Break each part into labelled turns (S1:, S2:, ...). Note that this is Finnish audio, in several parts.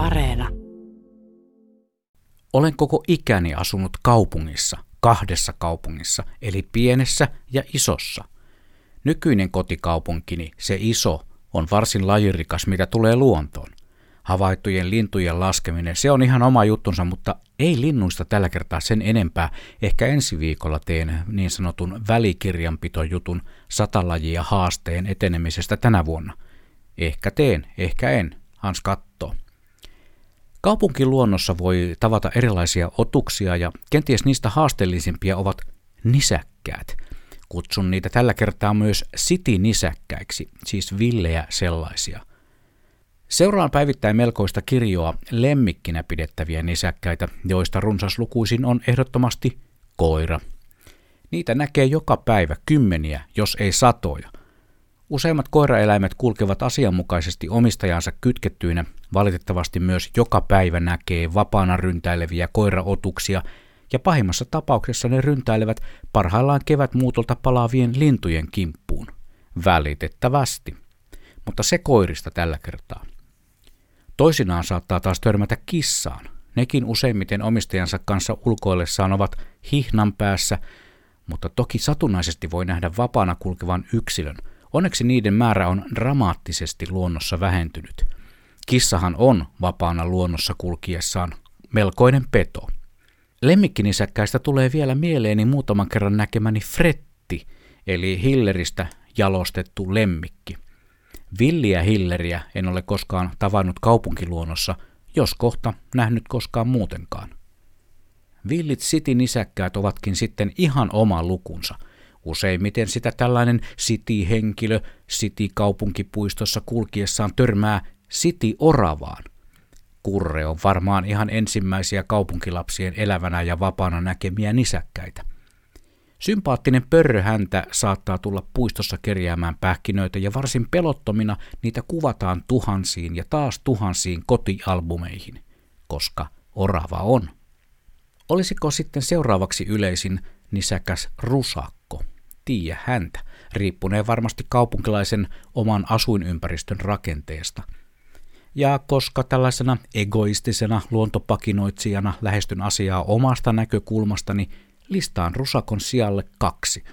S1: Areena.
S2: Olen koko ikäni asunut kaupungissa, kahdessa kaupungissa, eli pienessä ja isossa. Nykyinen kotikaupunkini, se iso, on varsin lajirikas, mitä tulee luontoon. Havaittujen lintujen laskeminen, se on ihan oma juttunsa, mutta ei linnuista tällä kertaa sen enempää. Ehkä ensi viikolla teen niin sanotun välikirjanpitojutun satalajia haasteen etenemisestä tänä vuonna. Ehkä teen, ehkä en. Hans kattoo. Kaupunkiluonnossa voi tavata erilaisia otuksia ja kenties niistä haasteellisimpia ovat nisäkkäät. Kutsun niitä tällä kertaa myös city-nisäkkäiksi, siis villejä sellaisia. Seuraan päivittäin melkoista kirjoa lemmikkinä pidettäviä nisäkkäitä, joista runsaslukuisin on ehdottomasti koira. Niitä näkee joka päivä kymmeniä, jos ei satoja – Useimmat koiraeläimet kulkevat asianmukaisesti omistajansa kytkettyinä. Valitettavasti myös joka päivä näkee vapaana ryntäileviä koiraotuksia, ja pahimmassa tapauksessa ne ryntäilevät parhaillaan kevätmuutolta palaavien lintujen kimppuun. Välitettävästi. Mutta se koirista tällä kertaa. Toisinaan saattaa taas törmätä kissaan. Nekin useimmiten omistajansa kanssa ulkoillessaan ovat hihnan päässä, mutta toki satunnaisesti voi nähdä vapaana kulkevan yksilön – Onneksi niiden määrä on dramaattisesti luonnossa vähentynyt. Kissahan on vapaana luonnossa kulkiessaan melkoinen peto. Lemmikkinisäkkäistä tulee vielä mieleeni muutaman kerran näkemäni fretti, eli hilleristä jalostettu lemmikki. Villiä hilleriä en ole koskaan tavannut kaupunkiluonnossa, jos kohta nähnyt koskaan muutenkaan. Villit city-nisäkkäät ovatkin sitten ihan oma lukunsa – Useimmiten sitä tällainen city-henkilö city-kaupunkipuistossa kulkiessaan törmää city-oravaan. Kurre on varmaan ihan ensimmäisiä kaupunkilapsien elävänä ja vapaana näkemiä nisäkkäitä. Sympaattinen pörröhäntä saattaa tulla puistossa kerjäämään pähkinöitä ja varsin pelottomina niitä kuvataan tuhansiin ja taas tuhansiin kotialbumeihin, koska orava on. Olisiko sitten seuraavaksi yleisin nisäkäs rusakko? Tiedä häntä, riippuneen varmasti kaupunkilaisen oman asuinympäristön rakenteesta. Ja koska tällaisena egoistisena luontopakinoitsijana lähestyn asiaa omasta näkökulmastani, listaan rusakon sijalle kaksi.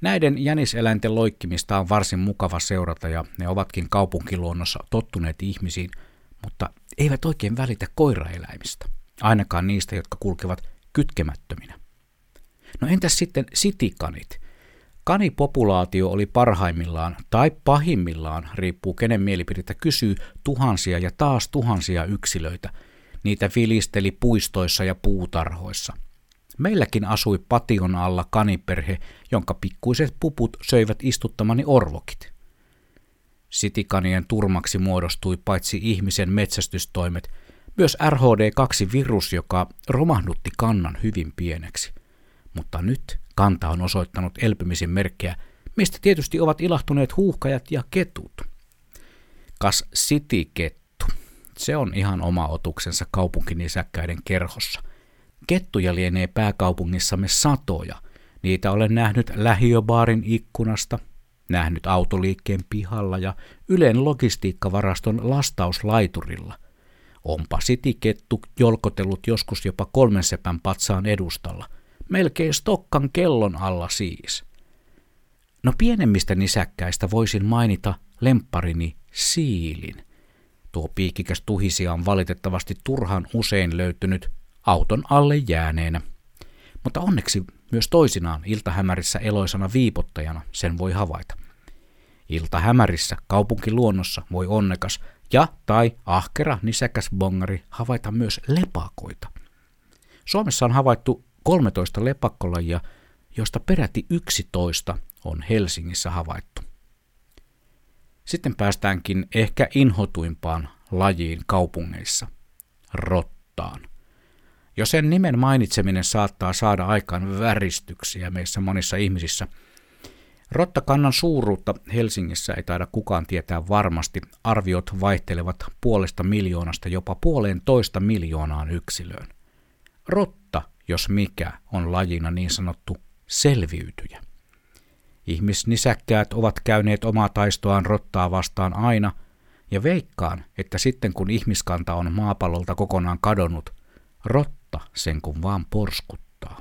S2: Näiden jäniseläinten loikkimista on varsin mukava seurata ja ne ovatkin kaupunkiluonnossa tottuneet ihmisiin, mutta eivät oikein välitä koiraeläimistä, ainakaan niistä, jotka kulkevat kytkemättöminä. No entäs sitten sitikanit? Kanipopulaatio oli parhaimmillaan tai pahimmillaan, riippuu kenen mielipidettä kysyy, tuhansia ja taas tuhansia yksilöitä. Niitä vilisteli puistoissa ja puutarhoissa. Meilläkin asui pation alla kaniperhe, jonka pikkuiset puput söivät istuttamani orvokit. Sitikanien turmaksi muodostui paitsi ihmisen metsästystoimet, myös RHD2-virus, joka romahdutti kannan hyvin pieneksi mutta nyt kanta on osoittanut elpymisen merkkejä, mistä tietysti ovat ilahtuneet huuhkajat ja ketut. Kas City-kettu. Se on ihan oma otuksensa kaupunkinisäkkäiden kerhossa. Kettuja lienee pääkaupungissamme satoja. Niitä olen nähnyt lähiöbaarin ikkunasta, nähnyt autoliikkeen pihalla ja Ylen logistiikkavaraston lastauslaiturilla. Onpa sitikettu jolkotellut joskus jopa kolmen sepän patsaan edustalla – melkein Stokkan kellon alla siis. No pienemmistä nisäkkäistä voisin mainita lempparini siilin. Tuo piikikäs tuhisia on valitettavasti turhan usein löytynyt auton alle jääneenä. Mutta onneksi myös toisinaan iltahämärissä eloisana viipottajana sen voi havaita. Iltahämärissä kaupunkiluonnossa voi onnekas ja tai ahkera nisäkäs bongari havaita myös lepakoita. Suomessa on havaittu 13 lepakkolajia, joista peräti 11 on Helsingissä havaittu. Sitten päästäänkin ehkä inhotuimpaan lajiin kaupungeissa, rottaan. Jo sen nimen mainitseminen saattaa saada aikaan väristyksiä meissä monissa ihmisissä. Rottakannan suuruutta Helsingissä ei taida kukaan tietää varmasti. Arviot vaihtelevat puolesta miljoonasta jopa puoleen toista miljoonaan yksilöön. Rotta jos mikä, on lajina niin sanottu selviytyjä. Ihmisnisäkkäät ovat käyneet omaa taistoaan rottaa vastaan aina, Ja veikkaan, että sitten kun ihmiskanta on maapallolta kokonaan kadonnut, rotta sen kun vaan porskuttaa.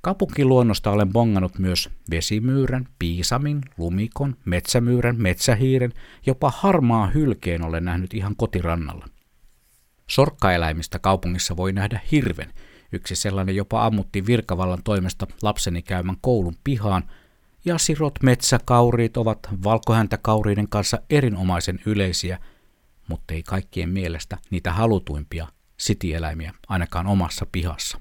S2: Kaupunkiluonnosta olen bongannut myös vesimyyrän, piisamin, lumikon, metsämyyrän, metsähiiren, jopa harmaa hylkeen olen nähnyt ihan kotirannalla. Sorkkaeläimistä kaupungissa voi nähdä hirven. Yksi sellainen jopa ammuttiin virkavallan toimesta lapseni käymän koulun pihaan, ja sirot metsäkauriit ovat valkohäntäkauriiden kanssa erinomaisen yleisiä, mutta ei kaikkien mielestä niitä halutuimpia sitieläimiä ainakaan omassa pihassa.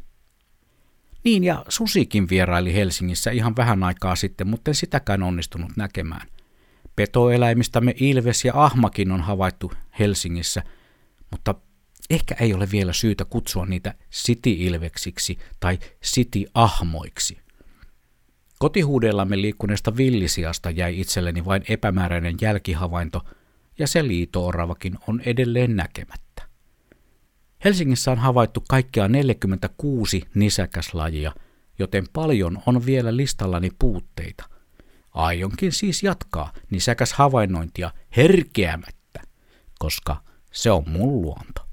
S2: Niin ja susikin vieraili Helsingissä ihan vähän aikaa sitten, mutta en sitäkään onnistunut näkemään. Petoeläimistämme Ilves ja Ahmakin on havaittu Helsingissä, mutta ehkä ei ole vielä syytä kutsua niitä City-ilveksiksi tai City-ahmoiksi. Kotihuudellamme liikkuneesta villisiasta jäi itselleni vain epämääräinen jälkihavainto, ja se liito-oravakin on edelleen näkemättä. Helsingissä on havaittu kaikkea 46 nisäkäslajia, joten paljon on vielä listallani puutteita. Aionkin siis jatkaa nisäkäs havainnointia herkeämättä, koska se on mun luonto.